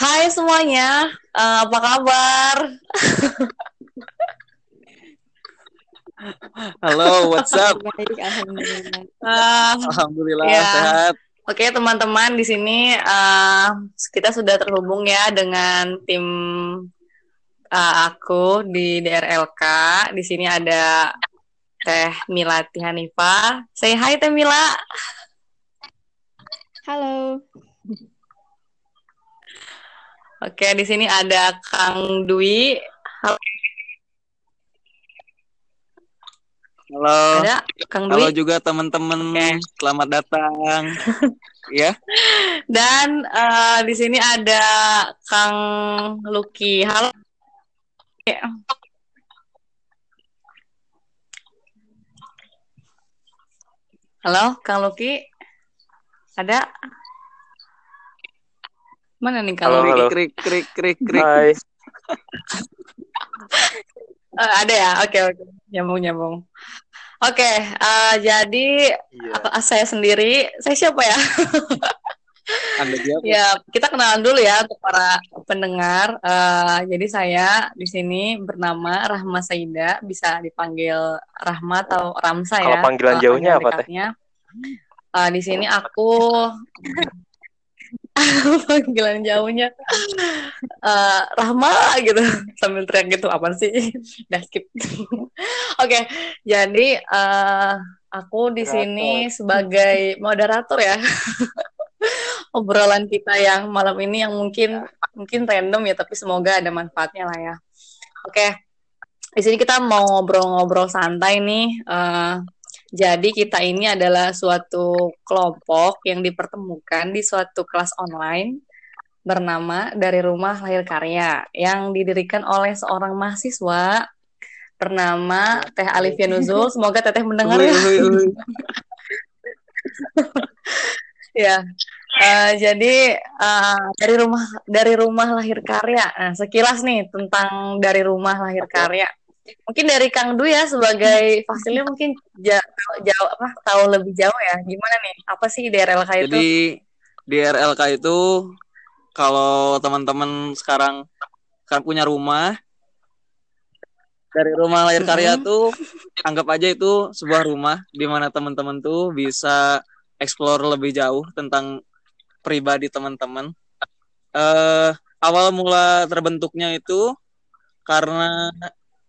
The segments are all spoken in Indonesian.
Hai semuanya, uh, apa kabar? Halo, what's up? Baik, alhamdulillah. Uh, Alhamdulillah Ya. sehat. Oke teman-teman di sini uh, kita sudah terhubung ya dengan tim uh, aku di DRLK. Di sini ada Teh Mila Hanifa. Say hi Teh Mila. Halo. Oke di sini ada Kang Dwi. Halo, Halo. ada Kang Halo Dwi. juga teman-teman. Oke. Selamat datang. ya, Dan uh, di sini ada Kang Lucky. Halo. Halo, Kang Lucky. Ada? Mana nih Kang Halo, halo. krik krik krik krik. Hai. Eh, ada ya? Oke, oke. Nyambung, nyambung. Oke, eh, jadi Iya. aku- saya sendiri, saya siapa ya? Anda siapa? Ya, kita kenalan dulu ya untuk para pendengar. Eh, jadi saya di sini bernama Rahma Saida, bisa dipanggil Rahma atau Ramsa ya. Kalau panggilan jauhnya apa, Teh? Eh, di sini aku panggilan jauhnya eh, Rahma gitu sambil teriak gitu apa sih? Udah skip. Oke, jadi eh, aku di sini sebagai moderator ya. obrolan kita yang malam ini yang mungkin mungkin random ya tapi semoga ada manfaatnya lah ya. Oke. Di sini kita mau ngobrol-ngobrol santai nih. Eh, jadi kita ini adalah suatu kelompok yang dipertemukan di suatu kelas online bernama Dari Rumah Lahir Karya yang didirikan oleh seorang mahasiswa bernama Teh Alifia Nuzul. Semoga Teteh mendengar ya. Ya, eh, jadi eh, dari rumah dari rumah lahir karya. Nah, sekilas nih tentang dari rumah lahir karya. Mungkin dari Kang Du ya sebagai fasilnya mungkin ja- jauh apa tahu lebih jauh ya. Gimana nih? Apa sih DRLK itu? Jadi di RLK itu kalau teman-teman sekarang sekarang punya rumah dari rumah lahir karya Mhm. tuh anggap aja itu sebuah rumah di mana teman-teman tuh bisa explore lebih jauh tentang pribadi teman-teman. Eh awal mula terbentuknya itu karena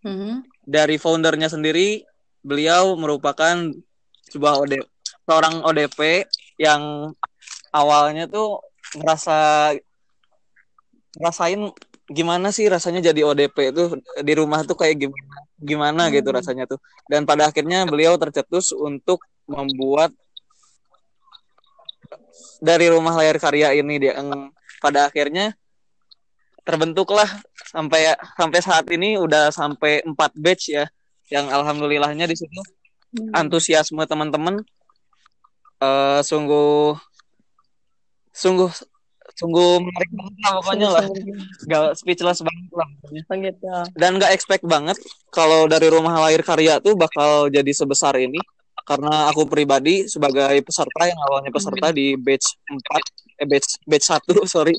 Mhm. dari foundernya sendiri beliau merupakan sebuah OD, seorang ODP yang awalnya tuh ngerasa ngerasain gimana sih rasanya jadi ODP itu di rumah tuh kayak gimana gimana gitu Hmm. rasanya tuh dan pada akhirnya beliau tercetus untuk membuat dari rumah layar karya ini dia pada akhirnya terbentuklah sampai sampai saat ini udah sampai empat batch ya yang alhamdulillahnya di situ Hmm. antusiasme teman-teman eh sungguh sungguh sungguh menarik banget lah pokoknya lah gak speechless banget lah pokoknya. Gitu. dan gak expect banget kalau dari rumah lahir karya tuh bakal jadi sebesar ini karena aku pribadi sebagai peserta yang awalnya peserta di batch 4 eh batch batch 1 sorry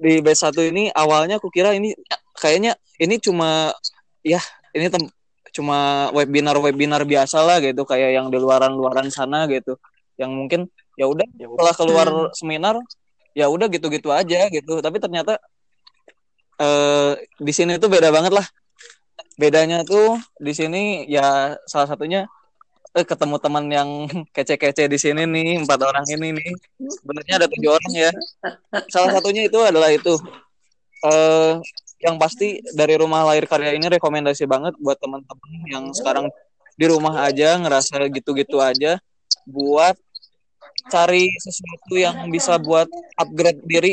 di batch 1 ini awalnya aku kira ini kayaknya ini cuma ya ini tem- cuma webinar webinar biasa lah gitu kayak yang di luaran luaran sana gitu. Yang mungkin ya udah Ya, setelah keluar Hmm. seminar ya udah gitu-gitu aja gitu. Tapi ternyata eh di sini tuh beda banget lah. Bedanya tuh di sini ya salah satunya eh, ketemu teman yang kece-kece di sini nih empat orang ini nih. Sebenarnya ada tujuh orang ya. Salah satunya itu adalah itu. Eh yang pasti dari rumah lahir karya ini rekomendasi banget buat teman-teman yang sekarang di rumah aja ngerasa gitu-gitu aja buat cari sesuatu yang bisa buat upgrade diri.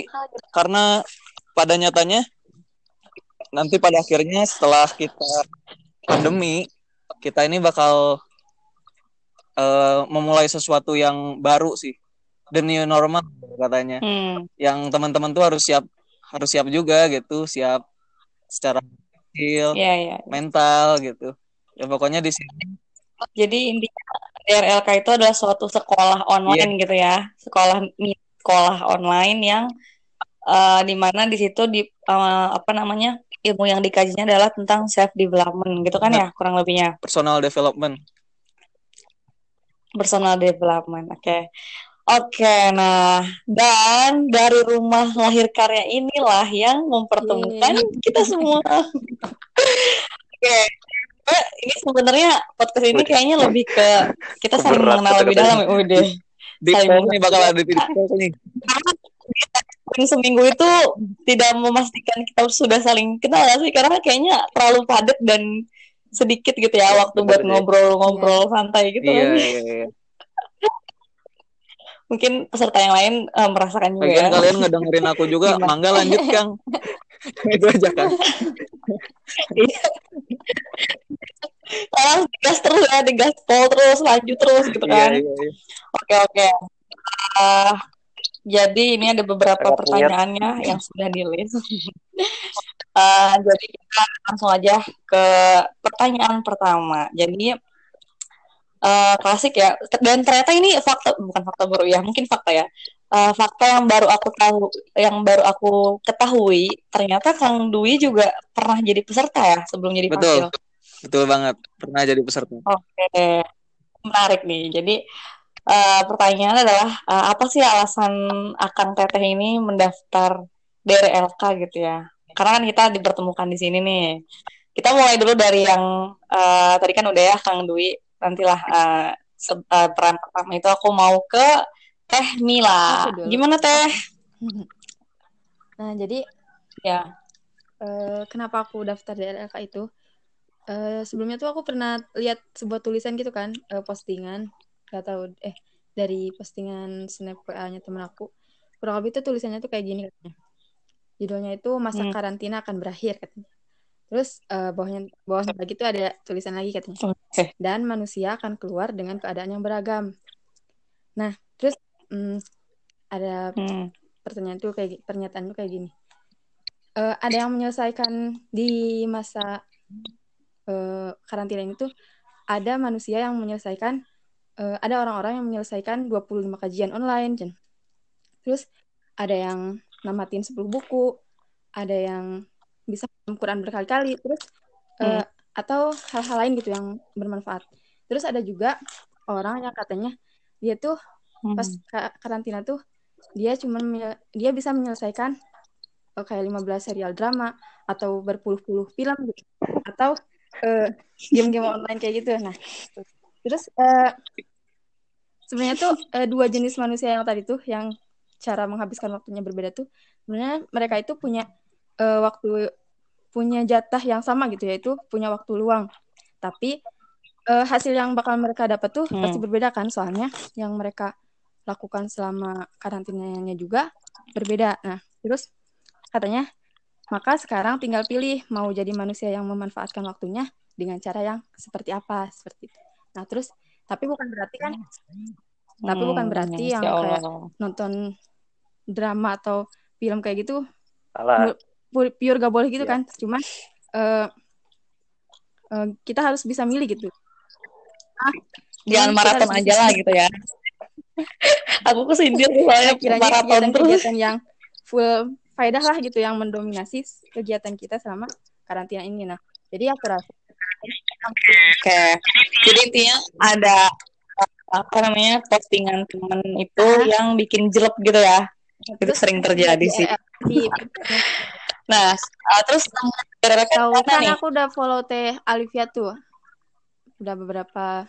Karena pada nyatanya nanti pada akhirnya setelah kita pandemi kita ini bakal eh, memulai sesuatu yang baru sih. The new normal katanya. Hmm. yang teman-teman tuh harus siap harus siap juga gitu siap secara skill Iya, iya. mental gitu. Ya pokoknya di sini. Jadi intinya DRLK itu adalah suatu sekolah online gitu ya, sekolah sekolah online yang uh, di mana di situ di uh, apa namanya ilmu yang dikajinya adalah tentang self development gitu kan ya kurang lebihnya. Personal development personal development oke okay. Oke, okay, nah dan dari rumah lahir karya inilah yang mempertemukan yeah. kita semua. Oke, okay. ini sebenarnya podcast ini kayaknya lebih ke kita saling mengenal lebih dalam ya, udah. Di ini bakal ada di nih. seminggu itu tidak memastikan kita sudah saling kenal sih karena kayaknya terlalu padat dan sedikit gitu ya, ya waktu buat ngobrol-ngobrol santai gitu. Iya, iya, iya mungkin peserta yang lain uh, merasakan juga ya. kalian ngedengerin aku juga mangga lanjut Kang itu aja kan Tolong digas terus ya, digas pol terus, lanjut terus gitu iya, kan. Iya, iya, iya. Oke oke. Uh, jadi ini ada beberapa pertanyaannya yang sudah di list. uh, jadi kita langsung aja ke pertanyaan pertama. Jadi uh, klasik ya. Dan ternyata ini fakta bukan fakta baru ya mungkin fakta ya. Uh, fakta yang baru aku tahu yang baru aku ketahui ternyata Kang Dwi juga pernah jadi peserta ya sebelum jadi betul. betul banget. Pernah jadi peserta. Oke. Okay. menarik nih. Jadi uh, pertanyaannya adalah uh, apa sih alasan akan Teteh ini mendaftar DRLK gitu ya karena kan kita dipertemukan di sini nih kita mulai dulu dari yang uh, tadi kan udah ya Kang Dwi nantilah uh, uh, peran pertama itu aku mau ke Teh Mila. Gimana Teh? Nah jadi ya uh, kenapa aku daftar di LLK itu? Uh, sebelumnya tuh aku pernah lihat sebuah tulisan gitu kan uh, postingan gak tahu eh dari postingan snap nya temen aku kurang lebih itu tulisannya tuh kayak gini katanya judulnya itu masa hmm. karantina akan berakhir katanya Terus uh, bawahnya bawahnya lagi itu ada tulisan lagi katanya. Okay. Dan manusia akan keluar dengan keadaan yang beragam. Nah, terus um, ada hmm. pertanyaan tuh kayak pernyataan tuh kayak gini. Uh, ada yang menyelesaikan di masa uh, karantina itu ada manusia yang menyelesaikan uh, ada orang-orang yang menyelesaikan 25 kajian online, Jen. Terus ada yang namatin 10 buku, ada yang bisa Quran berkali-kali terus hmm. uh, atau hal-hal lain gitu yang bermanfaat terus ada juga orang yang katanya dia tuh hmm. pas karantina tuh dia cuma dia bisa menyelesaikan uh, kayak 15 serial drama atau berpuluh-puluh film gitu atau uh, game-game online kayak gitu nah terus uh, sebenarnya tuh uh, dua jenis manusia yang tadi tuh yang cara menghabiskan waktunya berbeda tuh sebenarnya mereka itu punya uh, waktu punya jatah yang sama gitu yaitu punya waktu luang. Tapi uh, hasil yang bakal mereka dapat tuh hmm. pasti berbeda kan soalnya yang mereka lakukan selama karantinanya juga berbeda. Nah, terus katanya maka sekarang tinggal pilih mau jadi manusia yang memanfaatkan waktunya dengan cara yang seperti apa seperti itu. Nah, terus tapi bukan berarti kan hmm. tapi bukan berarti yang kayak nonton drama atau film kayak gitu Salah. pure gak boleh gitu yeah. kan. Cuman uh, uh, kita harus bisa milih gitu. Ah, jangan maraton aja lah gitu ya. Aku kesindir soalnya kiranya maraton kegiatan, terus. kegiatan yang full faedah lah gitu yang mendominasi kegiatan kita selama karantina ini. Nah jadi aku rasa oke okay. jadi intinya ada apa namanya postingan temen itu ah. yang bikin jelek gitu ya itu sering terjadi sih di, Nah, uh, terus tahu kan nih? aku udah follow Teh Alivia tuh. Udah beberapa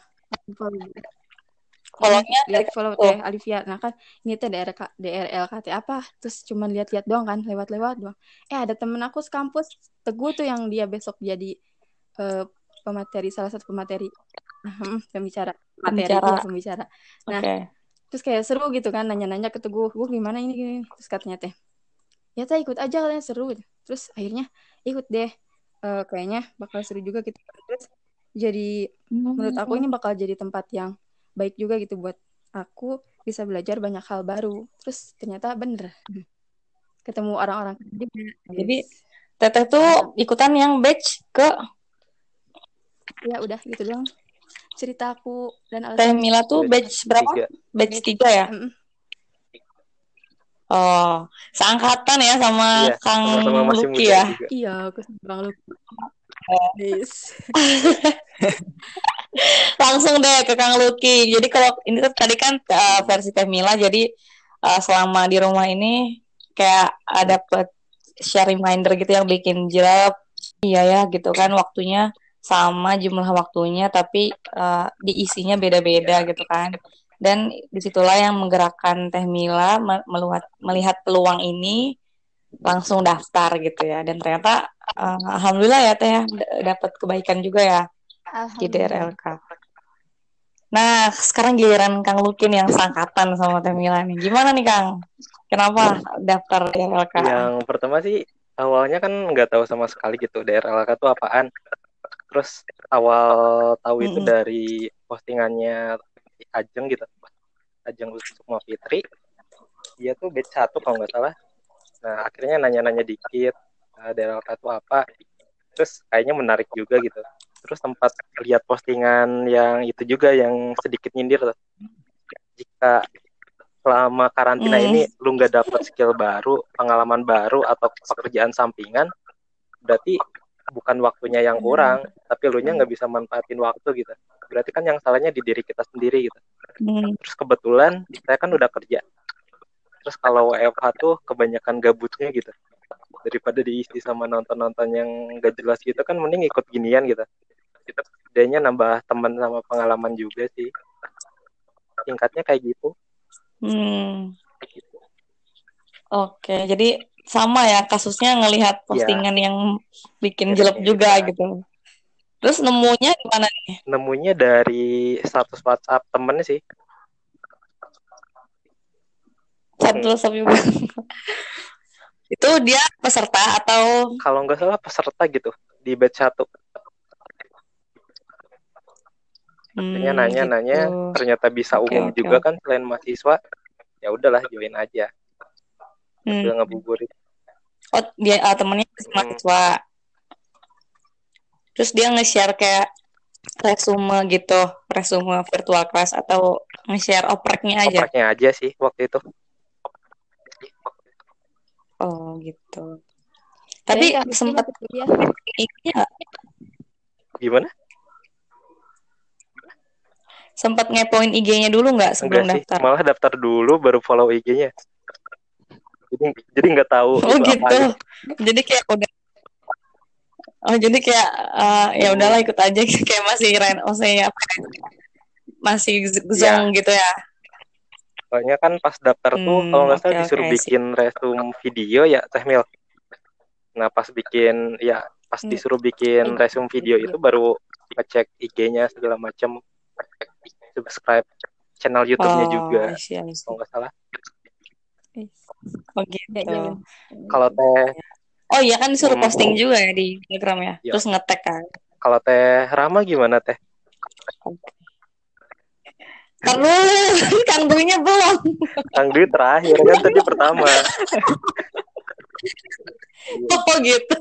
follownya lihat follow Teh Alivia. Nah kan ini teh DR DRLKT apa? Terus cuma lihat-lihat doang kan, lewat-lewat doang. Eh ada temen aku sekampus Teguh tuh yang dia besok jadi uh, pemateri salah satu pemateri pembicara materi pembicara. Ya, pembicara. Nah, okay. terus kayak seru gitu kan nanya-nanya ke Teguh, "Gue gimana ini gini?" Terus katanya teh, "Ya teh ikut aja kalian seru." terus akhirnya ikut deh uh, kayaknya bakal seru juga gitu terus jadi hmm. menurut aku ini bakal jadi tempat yang baik juga gitu buat aku bisa belajar banyak hal baru terus ternyata bener ketemu orang-orang jadi teteh tuh ikutan yang batch ke ya udah gitu dong cerita aku dan Teh Mila tuh batch berapa? Tiga. Batch tiga ya? Mm Oh, seangkatan ya sama Iya, Kang masih muda ya. juga. Iya, aku sama Bang Lucky. Yes. Langsung deh ke Kang Lucky. Jadi kalau ini tuh tadi kan uh, versi Teh Mila, jadi uh, selama di rumah ini kayak ada share reminder gitu yang bikin jelek. Iya ya gitu kan waktunya sama jumlah waktunya tapi uh, diisinya beda-beda gitu kan. Dan di situlah yang menggerakkan Teh Mila me- melihat melihat peluang ini langsung daftar gitu ya. Dan ternyata uh, alhamdulillah ya Teh ya, dapat kebaikan juga ya di. DRLK. Nah, sekarang giliran Kang Lukin yang sangkatan sama Teh Mila nih. Gimana nih Kang? Kenapa daftar DRLK? Yang pertama sih awalnya kan nggak tahu sama sekali gitu DRLK itu apaan. Terus awal tahu itu Mm-mm. dari postingannya Ajeng gitu. Ajeng Sukma Fitri. Dia tuh batch satu kalau nggak salah. Nah akhirnya nanya-nanya dikit uh, DRLK itu apa. Terus kayaknya menarik juga gitu. Terus sempat lihat postingan yang itu juga yang sedikit nyindir tuh. Jika selama karantina Hmm. ini lu nggak dapet skill baru, pengalaman baru atau pekerjaan sampingan, berarti bukan waktunya yang kurang, tapi lu nya nggak bisa manfaatin waktu gitu. Berarti kan yang salahnya di diri kita sendiri gitu. Hmm. Terus kebetulan saya kan udah kerja. Terus kalau WFH tuh kebanyakan gabutnya gitu. Daripada diisi sama nonton-nonton yang gak jelas gitu kan mending ikut ginian gitu. Itu bedanya nambah teman sama pengalaman juga sih. Singkatnya kayak gitu. Hmm. Oke, jadi sama ya kasusnya ngelihat postingan yang bikin Ya, jelek kayak juga gitu. gitu. Terus nemunya di mana nih? Nemunya dari status WhatsApp temen sih. Chat WhatsApp juga. Itu dia peserta atau Kalau nggak salah peserta gitu di batch satu. Artinya Hmm, nanya-nanya gitu. ternyata bisa umum oke, juga kan selain mahasiswa. Ya udahlah join aja. Hmm. Udah ngebuburit. Oh, dia ah, temennya Hmm. mahasiswa. Terus dia nge-share kayak resume gitu, resume virtual class atau nge-share opreknya aja. Opreknya aja sih waktu itu. Oh, gitu. Tapi ngerti sempat nggak? Gimana? sempat ngepoin IG-nya dulu nggak sebelum Enggak sih. daftar? Malah daftar dulu baru follow IG-nya. Jadi jadi nggak tahu Oh itu gitu. apaan. Jadi kayak udah Oh jadi kayak eh, ya udahlah ikut aja kayak masih Ren OC apa ya? Masih z- zong gitu ya. Soalnya kan pas daftar tuh Hmm, kalau nggak salah oke, disuruh oke, bikin resume video ya Teh Mil. Nah pas bikin ya pas Hmm. disuruh bikin resume video itu baru ngecek IG-nya segala macam, subscribe channel YouTube-nya Oh, juga kalau nggak salah. Oh gitu. jangan. Kalau Teh Oh iya kan disuruh Hmm. posting juga ya di Instagram ya. Iya. Terus ngetek kan. kalau Teh Rama gimana Teh? Karena Kang Dwi-nya belum. Kang Dwi terakhir kan tadi pertama. Oh gitu.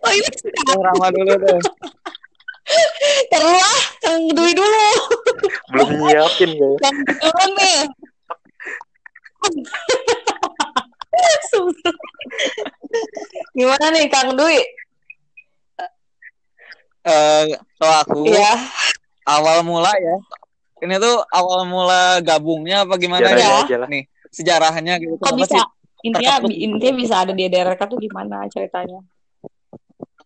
Oh ini Yang ramah dulu deh. terus lah Kang Dwi dulu. Belum nyiapin ya. Kang Dwi dulu nih. Gimana nih Kang Dwi? Eh, kalau aku Iya. awal mula ya. Ini tuh awal mula gabungnya apa gimana Sejarahnya ya? lah. Nih, sejarahnya gitu. Kok bisa sih? intinya intinya bisa ada di DRK tuh gimana ceritanya?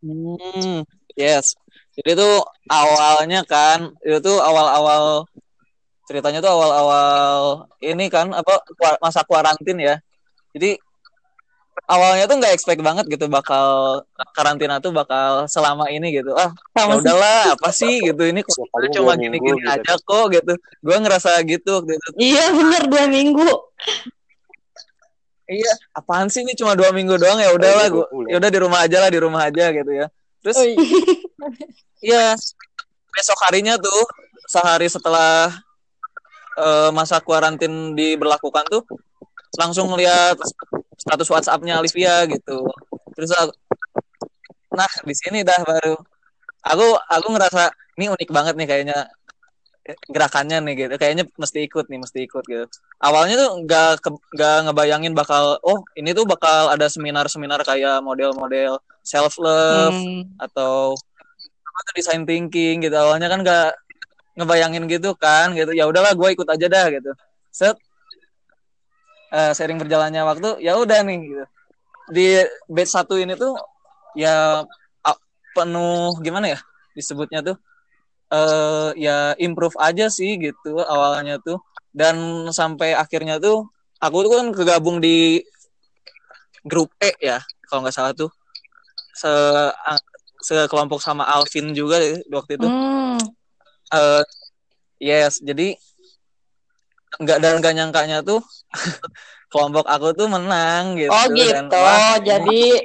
Hmm, yes. Jadi tuh awalnya kan, itu tuh awal-awal ceritanya tuh awal-awal ini kan apa masa kuarantin ya. Jadi awalnya tuh nggak expect banget gitu bakal karantina tuh bakal selama ini gitu. Ah, ya udahlah apa sih gitu ini kok Ya, cuma minggu gini-gini gitu. aja kok gitu. Gue ngerasa gitu waktu itu. Iya bener dua minggu. Iya, apaan sih ini cuma dua minggu doang ya udahlah gue. bulan. Ya udah di rumah aja lah di rumah aja gitu ya. Terus Oh, iya. Iya, besok harinya tuh sehari setelah eh, masa kuarantin diberlakukan tuh langsung ngeliat status WhatsApp-nya Olivia gitu. Terus aku, nah di sini dah baru. Aku aku ngerasa ini unik banget nih kayaknya gerakannya nih gitu. Kayaknya mesti ikut nih mesti ikut gitu. Awalnya tuh nggak nggak ngebayangin bakal oh ini tuh bakal ada seminar-seminar kayak model-model self love hmm. atau apa tuh design thinking gitu. Awalnya kan nggak ngebayangin gitu kan gitu. Ya udahlah gue ikut aja dah gitu. Set uh, sering berjalannya waktu ya udah nih gitu. Di batch satu ini tuh ya penuh gimana ya disebutnya tuh? Uh, ya improve aja sih gitu awalnya tuh. Dan sampai akhirnya tuh aku tuh kan kegabung di grup E ya kalau nggak salah tuh. Se sekelompok sama Alvin juga waktu itu. Hmm. uh, yes jadi nggak dan gak nyangkanya tuh kelompok aku tuh menang gitu oh gitu. dan, wah, jadi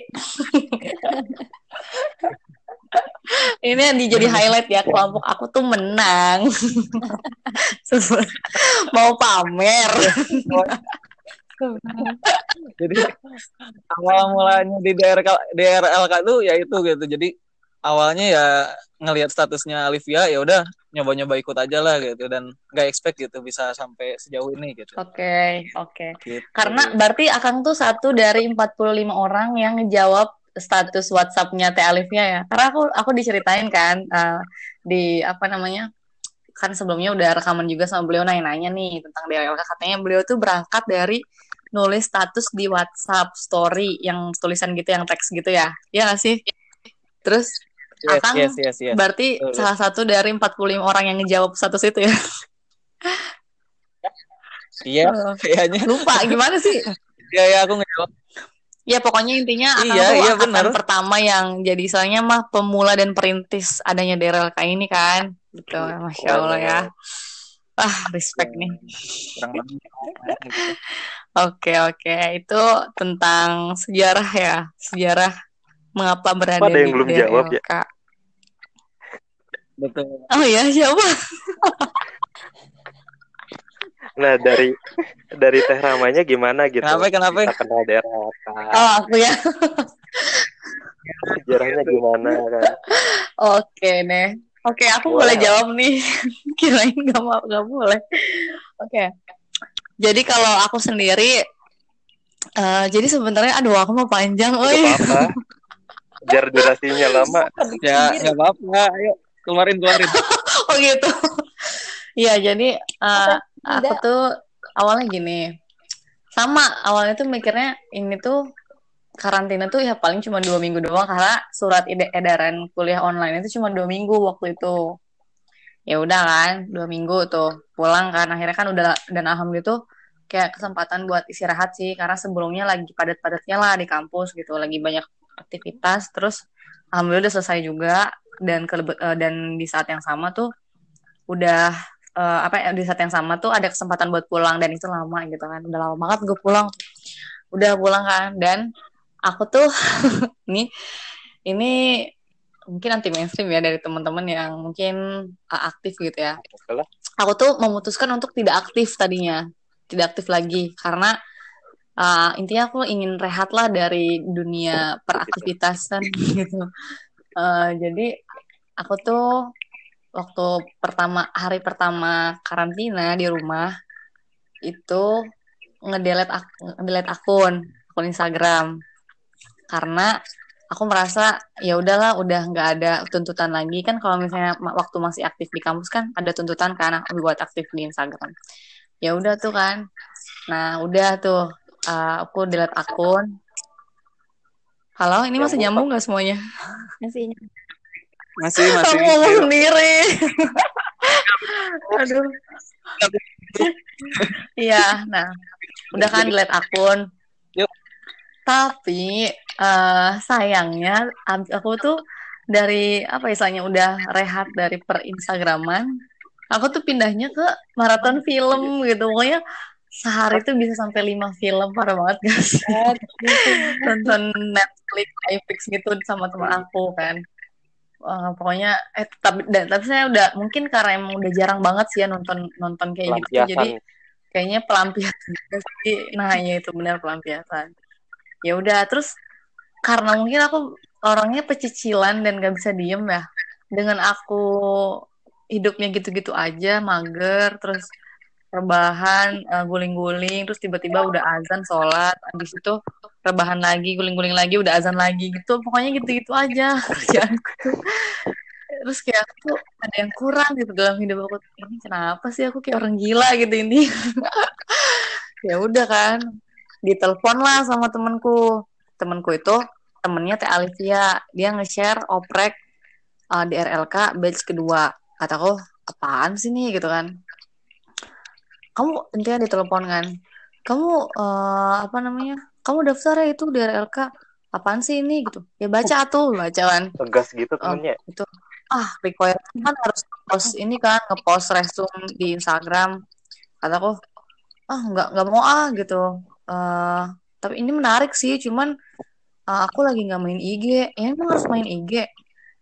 ini yang jadi highlight ya kelompok aku tuh menang. Mau pamer. Jadi awal mulanya di daerah daerah LK tuh ya itu gitu. Jadi awalnya ya ngelihat statusnya Olivia ya udah nyoba-nyoba ikut aja lah gitu dan nggak expect gitu bisa sampai sejauh ini gitu. Oke, okay, oke. Okay. Gitu. Karena berarti Akang tuh satu dari 45 orang yang ngejawab status WhatsApp-nya Teh Alifnya ya. Karena aku aku diceritain kan uh, di apa namanya? Kan sebelumnya udah rekaman juga sama beliau nanya-nanya nih tentang DLK katanya beliau tuh berangkat dari nulis status di WhatsApp story yang tulisan gitu yang teks gitu ya. Iya gak sih? Terus yes, Akang yes, yes, yes. berarti uh, salah satu dari 45 orang yang ngejawab status itu ya. Iya, oh. kayaknya. Lupa gimana sih? Iya, ya, aku ngejawab. Ya pokoknya intinya Akang iya, tuh iya, benar. pertama yang jadi soalnya mah pemula dan perintis adanya DRLK ini kan. Gitu, Masya Allah ya. Ah, respect nih. Oke, oke. Itu tentang sejarah ya. Sejarah mengapa berada Ada yang di belum DRLK. jawab ya? Betul. Oh ya, siapa? nah, dari dari Teh Ramanya gimana gitu? Kenapa, kenapa? Kita kenal daerah Oh, aku ya. Sejarahnya gimana kan? Oke, nih. Oke, aku wow. boleh jawab nih. Kirain gak mau, gak boleh. Oke. Jadi kalau aku sendiri, uh, jadi sebenarnya, aduh, aku mau panjang, oh apa Biar durasinya lama. ya, nggak apa-apa. Ayo, keluarin keluarin. Oh gitu. Iya jadi uh, aku tuh awalnya gini. Sama awalnya tuh mikirnya ini tuh karantina tuh ya paling cuma dua minggu doang karena surat edaran kuliah online itu cuma dua minggu waktu itu. Ya udah kan dua minggu tuh pulang kan. Akhirnya kan udah dan alhamdulillah tuh kayak kesempatan buat istirahat sih. Karena sebelumnya lagi padat-padatnya lah di kampus gitu. Lagi banyak aktivitas terus alhamdulillah udah selesai juga. Dan ke, uh, dan di saat yang sama tuh udah uh, apa ya di saat yang sama tuh ada kesempatan buat pulang dan itu lama gitu kan. Udah lama banget gue pulang. Udah pulang kan. Dan aku tuh ini ini mungkin anti mainstream ya dari teman-teman yang mungkin uh, aktif gitu ya. Aku tuh memutuskan untuk tidak aktif tadinya. Tidak aktif lagi. Karena uh, intinya aku ingin rehat lah dari dunia peraktivitasan gitu. Uh, jadi aku tuh waktu pertama hari pertama karantina di rumah itu ngedelete ak ngedelete akun akun Instagram. Karena aku merasa ya udahlah udah nggak ada tuntutan lagi. Kan kalau misalnya waktu masih aktif di kampus kan ada tuntutan karena aku buat aktif di Instagram. Ya udah tuh kan. Nah udah tuh uh, aku delete akun Halo, ini masih nyambung nggak semuanya? Masih Masih, masih. Aku ngomong sendiri. Aduh. Iya, nah. Udah kan delete akun. Yuk. Tapi uh, sayangnya aku tuh dari apa istilahnya udah rehat dari per Instagraman, aku tuh pindahnya ke maraton film gitu. Pokoknya sehari itu bisa sampai lima film parah banget guys. Nonton Netflix iFix gitu sama teman aku kan. Uh, pokoknya eh tapi dan tapi saya udah mungkin karena emang udah jarang banget sih ya nonton nonton kayak gitu. Jadi kayaknya pelampiasan sih. Nah ya itu benar pelampiasan. Ya udah terus karena mungkin aku orangnya pecicilan dan gak bisa diem ya dengan aku hidupnya gitu-gitu aja mager terus rebahan uh, guling-guling terus tiba-tiba udah azan sholat habis itu rebahan lagi guling-guling lagi udah azan lagi gitu. Pokoknya gitu-gitu aja. Terus kayak aku ada yang kurang gitu dalam hidup aku. Ini kenapa sih aku kayak orang gila gitu ini? Ya udah kan ditelepon lah sama temenku temenku itu temennya Teh Alivia. Dia nge-share oprek uh, di RLK batch kedua. Kataku apaan sih nih? Gitu kan kamu intinya ditelepon kan? Kamu uh, apa namanya? Kamu daftar ya itu di RLK apaan sih ini? Gitu. Ya baca tuh baca kan. Tegas gitu temennya? oh, itu ah requirement kan harus post ini kan ngepost resume di Instagram. Kataku ah nggak nggak mau ah gitu. Uh, tapi ini menarik sih cuman uh, aku lagi nggak main IG ya emang harus main IG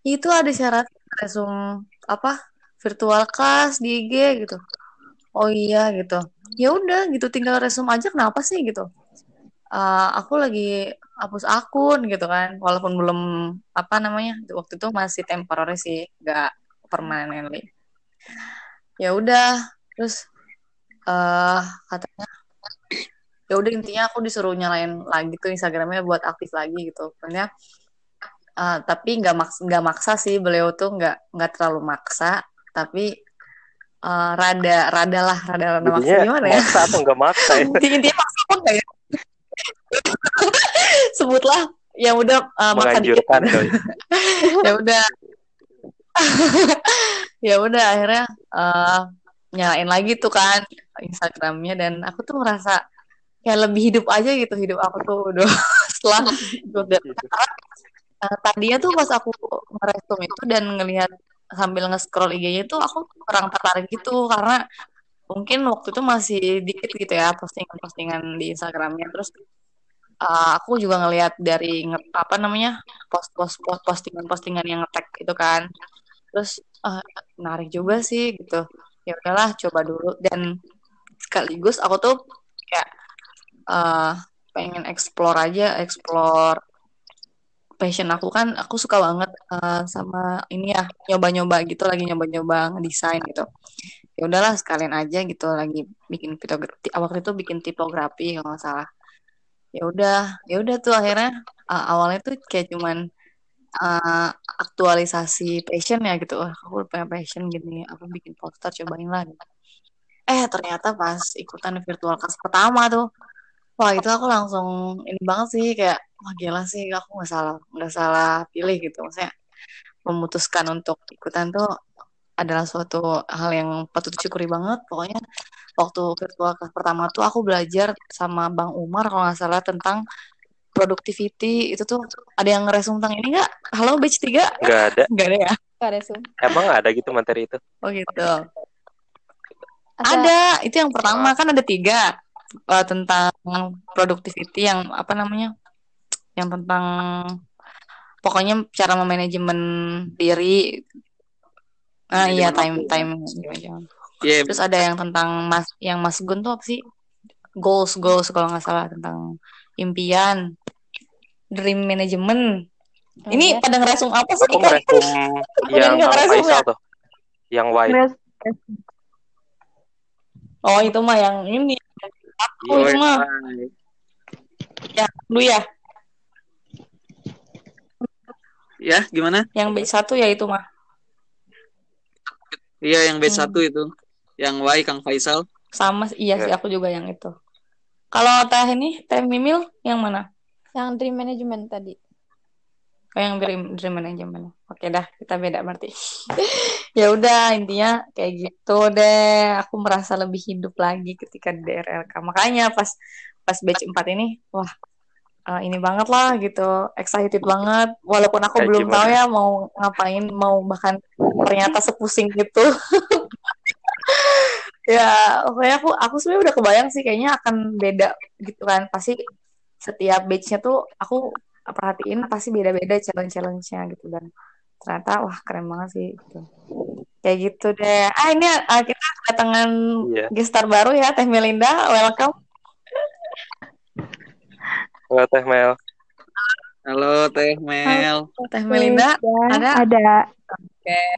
itu ada syarat resume apa virtual class di IG gitu oh iya gitu. Ya udah gitu. Tinggal resume aja kenapa sih gitu? Uh, aku lagi hapus akun gitu kan. Walaupun belum apa namanya waktu itu masih temporary sih nggak permanently. Ya udah terus uh, katanya ya udah intinya aku disuruh nyalain lagi tuh Instagramnya buat aktif lagi gitu. Pokoknya uh, tapi nggak maks nggak maksa sih beliau tuh nggak nggak terlalu maksa. Tapi uh, rada rada lah rada rada maksa gimana ya? maksa atau nggak maksa ya? Intinya maksa apa enggak ya? Sebutlah yang udah uh, makan menganjurkan ya udah. Ya udah akhirnya uh, nyalain lagi tuh kan Instagramnya dan aku tuh merasa kayak lebih hidup aja gitu hidup aku tuh udah. Setelah ikut uh, tadinya tuh pas aku ngeresum itu dan ngelihat sambil nge-scroll IG-nya tuh aku kurang tertarik gitu karena mungkin waktu itu masih dikit gitu ya postingan-postingan di Instagramnya. Terus uh, aku juga ngelihat dari nge apa namanya post-post postingan-postingan yang ngetek itu kan. Terus uh, menarik juga sih gitu. Ya udahlah coba dulu. Dan sekaligus aku tuh kayak uh, pengen explore aja explore passion aku kan aku suka banget uh, sama ini ya nyoba-nyoba gitu lagi nyoba-nyoba ngedesain gitu. Ya udahlah sekalian aja gitu lagi bikin tipografi waktu itu bikin tipografi kalau nggak salah. Ya udah ya udah tuh akhirnya uh, awalnya tuh kayak cuman uh, aktualisasi passion ya gitu. Wah, aku punya passion gini aku bikin poster cobain lah gitu. eh ternyata pas ikutan virtual class pertama tuh wah itu aku langsung ini banget sih kayak wah gila sih aku nggak salah nggak salah pilih gitu maksudnya memutuskan untuk ikutan tuh adalah suatu hal yang patut disyukuri banget pokoknya waktu virtual class pertama tuh aku belajar sama Bang Umar kalau nggak salah tentang productivity itu tuh ada yang ngeresum tentang ini nggak? Halo batch 3? Nggak ada. Nggak ada ya? Nggak resum. Emang ada gitu materi itu? Oh gitu. Ada, ada. itu yang pertama kan ada tiga uh, tentang productivity yang apa namanya yang tentang pokoknya cara memanajemen diri. Ah iya time time yeah. terus ada yang tentang mas yang mas Gun tuh apa sih? Goals goals kalau nggak salah tentang impian dream management. Oh, ini ya. pada ngeresum apa sih aku ngeresum yang Faisal ya? tuh. Yang white. Oh itu mah yang ini aku itu mah. ya lu ya ya gimana yang B satu ya itu mah iya yang B satu hmm. itu yang Y Kang Faisal sama iya ya. sih aku juga yang itu kalau teh ini teh Mimil yang mana yang dream management tadi Oh, yang dream dream management. Oke dah, kita beda berarti. ya udah, intinya kayak gitu deh. Aku merasa lebih hidup lagi ketika di DRLK. Makanya pas pas batch 4 ini, wah uh, ini banget lah gitu, excited banget. Walaupun aku kayak belum gimana? tahu ya mau ngapain, mau bahkan ternyata sepusing gitu. ya, pokoknya aku aku sebenarnya udah kebayang sih kayaknya akan beda gitu kan. Pasti setiap batch-nya tuh aku perhatiin pasti beda-beda challenge-challenge-nya gitu dan ternyata wah keren banget sih gitu. kayak gitu deh ah ini uh, kita kedatangan yeah. gestar baru ya Teh Melinda welcome halo Teh Mel. Halo Teh Mel. Halo, Teh Melinda. Ya, ada? Ada. Oke. Okay.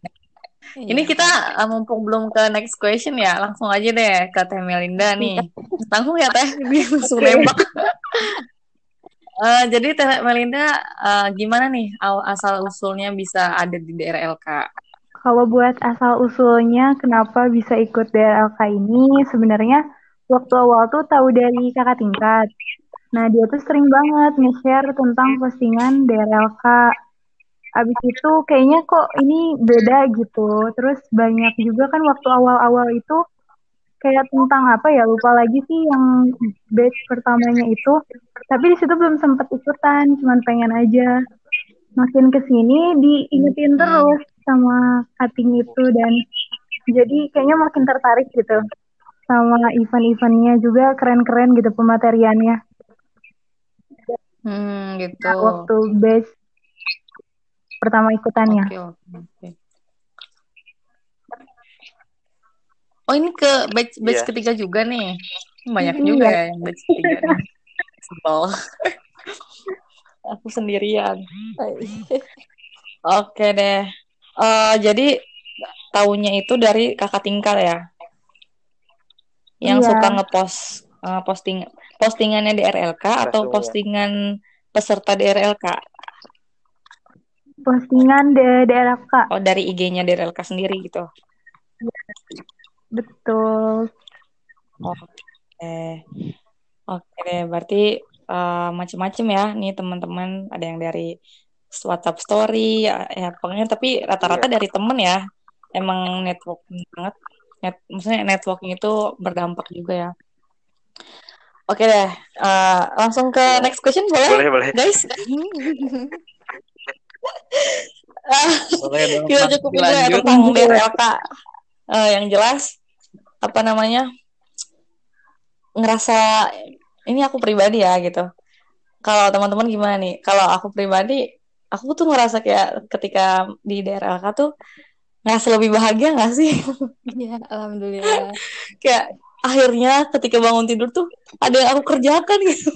Ini kita uh, mumpung belum ke next question ya, langsung aja deh ke Teh Melinda nih. Tanggung ya Teh, dia langsung nembak. Uh, jadi Teh Melinda uh, gimana nih asal usulnya bisa ada di daerah LK? Kalau buat asal usulnya kenapa bisa ikut DRLK ini? Sebenarnya waktu awal tuh tahu dari kakak tingkat. Nah dia tuh sering banget nge-share tentang postingan DRLK. Abis itu kayaknya kok ini beda gitu. Terus banyak juga kan waktu awal-awal itu kayak tentang apa ya lupa lagi sih yang batch pertamanya itu. Tapi di situ belum sempat ikutan, cuman pengen aja. Makin ke sini diingetin terus sama cutting itu dan jadi kayaknya makin tertarik gitu sama event-eventnya juga keren-keren gitu pemateriannya. Hmm, gitu. Nah, waktu batch pertama ikutannya. Oke, oke, oke. Oh ini ke batch batch Iya. ketiga juga nih. Banyak Iya. juga ya yang batch ketiga nih. Sebel. Aku sendirian. Oke deh. Eh jadi tahunya itu dari kakak tingkat ya. Yang Iya. suka ngepost eh, posting postingannya di RLK atau ya. postingan peserta di RLK? Postingan di DRLK. Oh dari IG-nya di RLK sendiri gitu. Betul. Oke. Oke berarti eh, macem-macem ya nih teman-teman. Ada yang dari WhatsApp story ya, ya pokoknya tapi rata-rata dari temen ya. Emang networking banget. Net, maksudnya networking itu berdampak juga ya. Oke deh, eh, langsung ke next question boleh, Boleh, boleh. guys? Boleh dong, kita Mas. cukupin dulu ya tentang DRLK Eh, yang jelas apa namanya ngerasa ini aku pribadi ya gitu kalau teman-teman gimana nih kalau aku pribadi aku tuh ngerasa kayak ketika di DRLK tuh ngerasa lebih bahagia nggak sih Ya, alhamdulillah. kayak akhirnya ketika bangun tidur tuh ada yang aku kerjakan gitu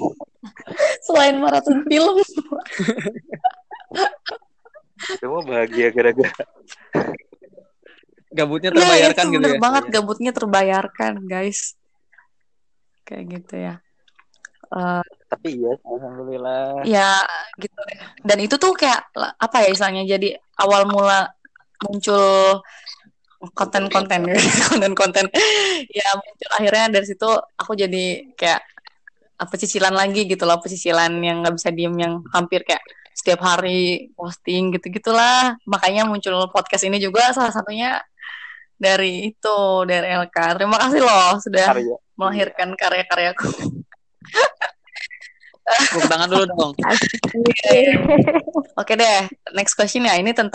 selain maraton film Semua bahagia gara-gara Gabutnya Nah, terbayarkan itu gitu bener ya. banget gabutnya terbayarkan guys kayak gitu ya Eh, tapi iya Alhamdulillah. ya gitu deh. dan itu tuh kayak apa ya misalnya jadi awal mula muncul konten-konten konten-konten. Ya muncul akhirnya dari situ aku jadi kayak apa cicilan lagi gitu loh pecicilan yang nggak bisa diem yang hampir kayak setiap hari posting gitu gitulah makanya muncul podcast ini juga salah satunya dari itu dari LK terima kasih loh sudah karya. melahirkan karya-karyaku. Tepuk tangan dulu dong. Oke deh, next question ya. Ini tentang